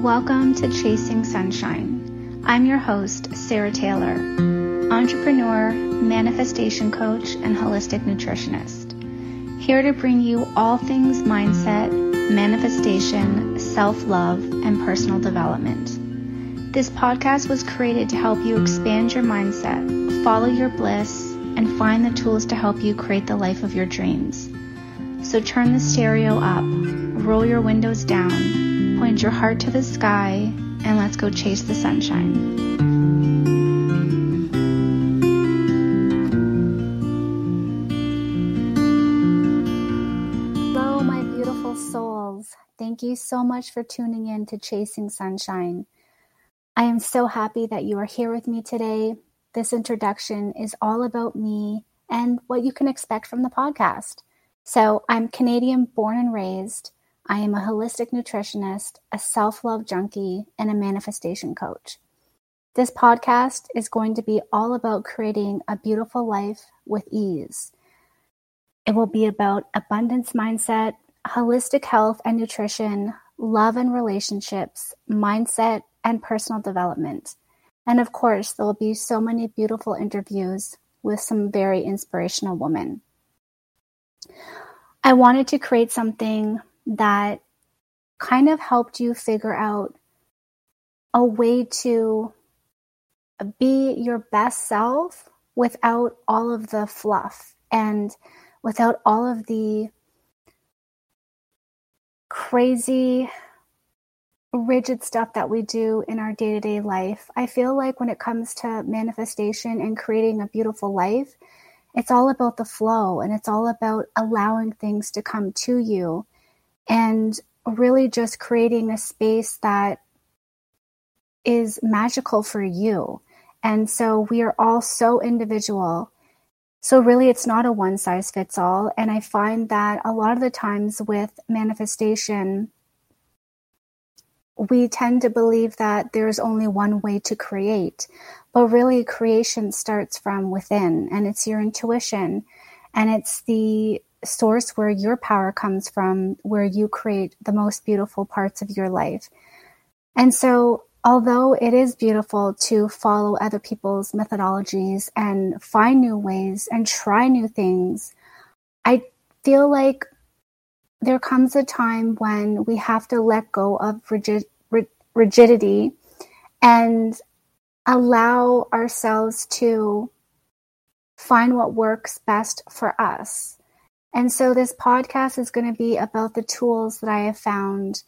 Welcome to Chasing Sunshine. I'm your host, Sarah Taylor, entrepreneur, manifestation coach, and holistic nutritionist. Here to bring you all things mindset, manifestation, self love, and personal development. This podcast was created to help you expand your mindset, follow your bliss, and find the tools to help you create the life of your dreams. So turn the stereo up, roll your windows down Point your heart to the sky and let's go chase the sunshine. Hello, my beautiful souls. Thank you so much for tuning in to Chasing Sunshine. I am so happy that you are here with me today. This introduction is all about me and what you can expect from the podcast. So, I'm Canadian born and raised. I am a holistic nutritionist, a self love junkie, and a manifestation coach. This podcast is going to be all about creating a beautiful life with ease. It will be about abundance mindset, holistic health and nutrition, love and relationships, mindset, and personal development. And of course, there will be so many beautiful interviews with some very inspirational women. I wanted to create something that kind of helped you figure out a way to be your best self without all of the fluff and without all of the crazy rigid stuff that we do in our day-to-day life. I feel like when it comes to manifestation and creating a beautiful life, it's all about the flow and it's all about allowing things to come to you and really just creating a space that is magical for you. And so we are all so individual. So, really, it's not a one size fits all. And I find that a lot of the times with manifestation, we tend to believe that there's only one way to create. But really, creation starts from within, and it's your intuition, and it's the source where your power comes from, where you create the most beautiful parts of your life. And so, although it is beautiful to follow other people's methodologies and find new ways and try new things, I feel like there comes a time when we have to let go of rigid, rigidity and allow ourselves to find what works best for us. And so this podcast is going to be about the tools that I have found,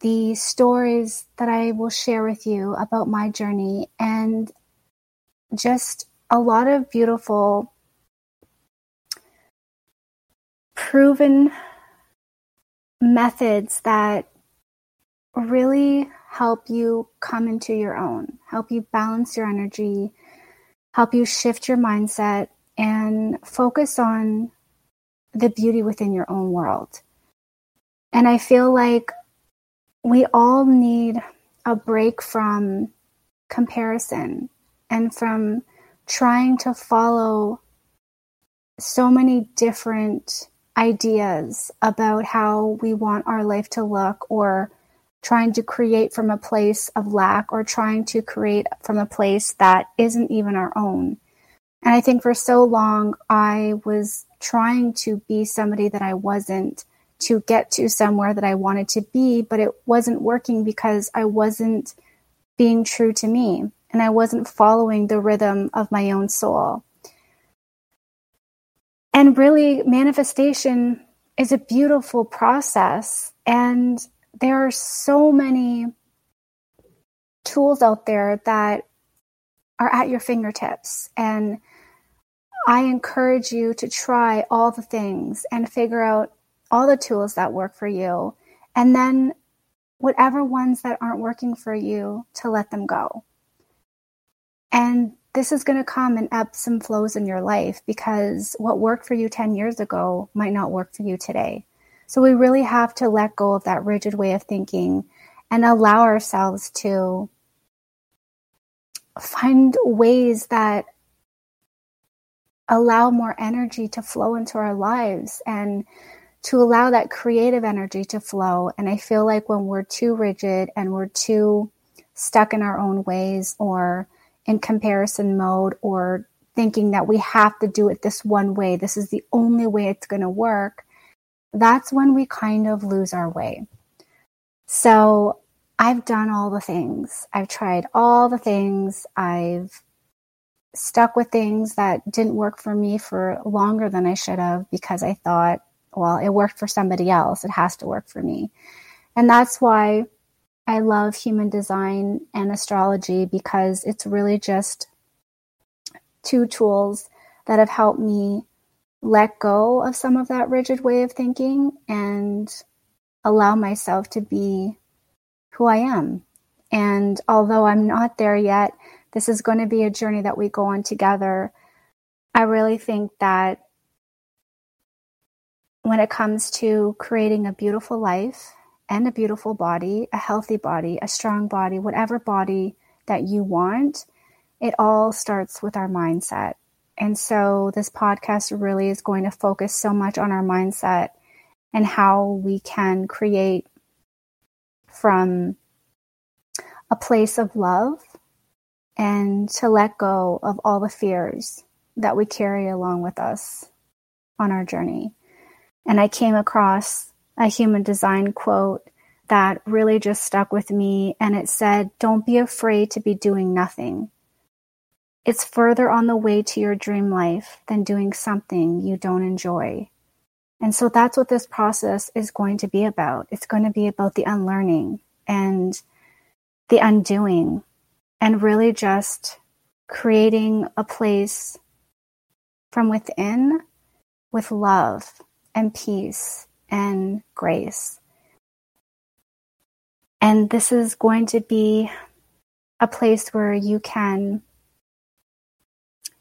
the stories that I will share with you about my journey, and just a lot of beautiful, proven methods that really help you come into your own, help you balance your energy, help you shift your mindset, and focus on the beauty within your own world. And I feel like we all need a break from comparison and from trying to follow so many different ideas about how we want our life to look or trying to create from a place of lack or trying to create from a place that isn't even our own. And I think for so long I was trying to be somebody that I wasn't to get to somewhere that I wanted to be, but it wasn't working because I wasn't being true to me and I wasn't following the rhythm of my own soul. And really, manifestation is a beautiful process, and there are so many tools out there that are at your fingertips. And I encourage you to try all the things and figure out all the tools that work for you. And then whatever ones that aren't working for you, to let them go. And this is going to come in ebbs and flows in your life because what worked for you 10 years ago might not work for you today. So we really have to let go of that rigid way of thinking and allow ourselves to find ways that allow more energy to flow into our lives and to allow that creative energy to flow. And I feel like when we're too rigid and we're too stuck in our own ways or in comparison mode or thinking that we have to do it this one way, this is the only way it's going to work, that's when we kind of lose our way. So I've done all the things. I've tried all the things. I've stuck with things that didn't work for me for longer than I should have because I thought, well, it worked for somebody else. It has to work for me. And that's why I love human design and astrology because it's really just two tools that have helped me let go of some of that rigid way of thinking and allow myself to be who I am. And although I'm not there yet, this is going to be a journey that we go on together. I really think that when it comes to creating a beautiful life and a beautiful body, a healthy body, a strong body, whatever body that you want, it all starts with our mindset. And so this podcast really is going to focus so much on our mindset and how we can create from a place of love and to let go of all the fears that we carry along with us on our journey. And I came across a human design quote that really just stuck with me. And it said, Don't be afraid to be doing nothing. It's further on the way to your dream life than doing something you don't enjoy. And so that's what this process is going to be about. It's going to be about the unlearning and the undoing and really just creating a place from within with love and peace and grace. And this is going to be a place where you can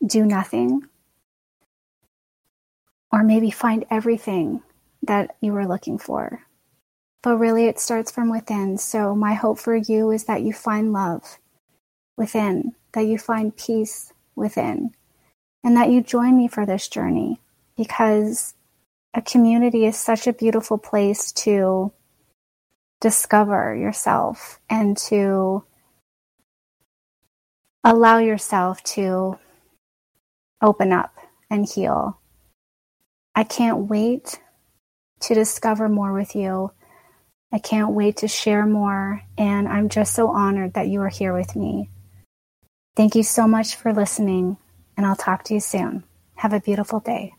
do nothing or maybe find everything that you were looking for. But really, it starts from within. So, my hope for you is that you find love within, that you find peace within, and that you join me for this journey because a community is such a beautiful place to discover yourself and to allow yourself to open up and heal. I can't wait to discover more with you. I can't wait to share more. And I'm just so honored that you are here with me. Thank you so much for listening, and I'll talk to you soon. Have a beautiful day.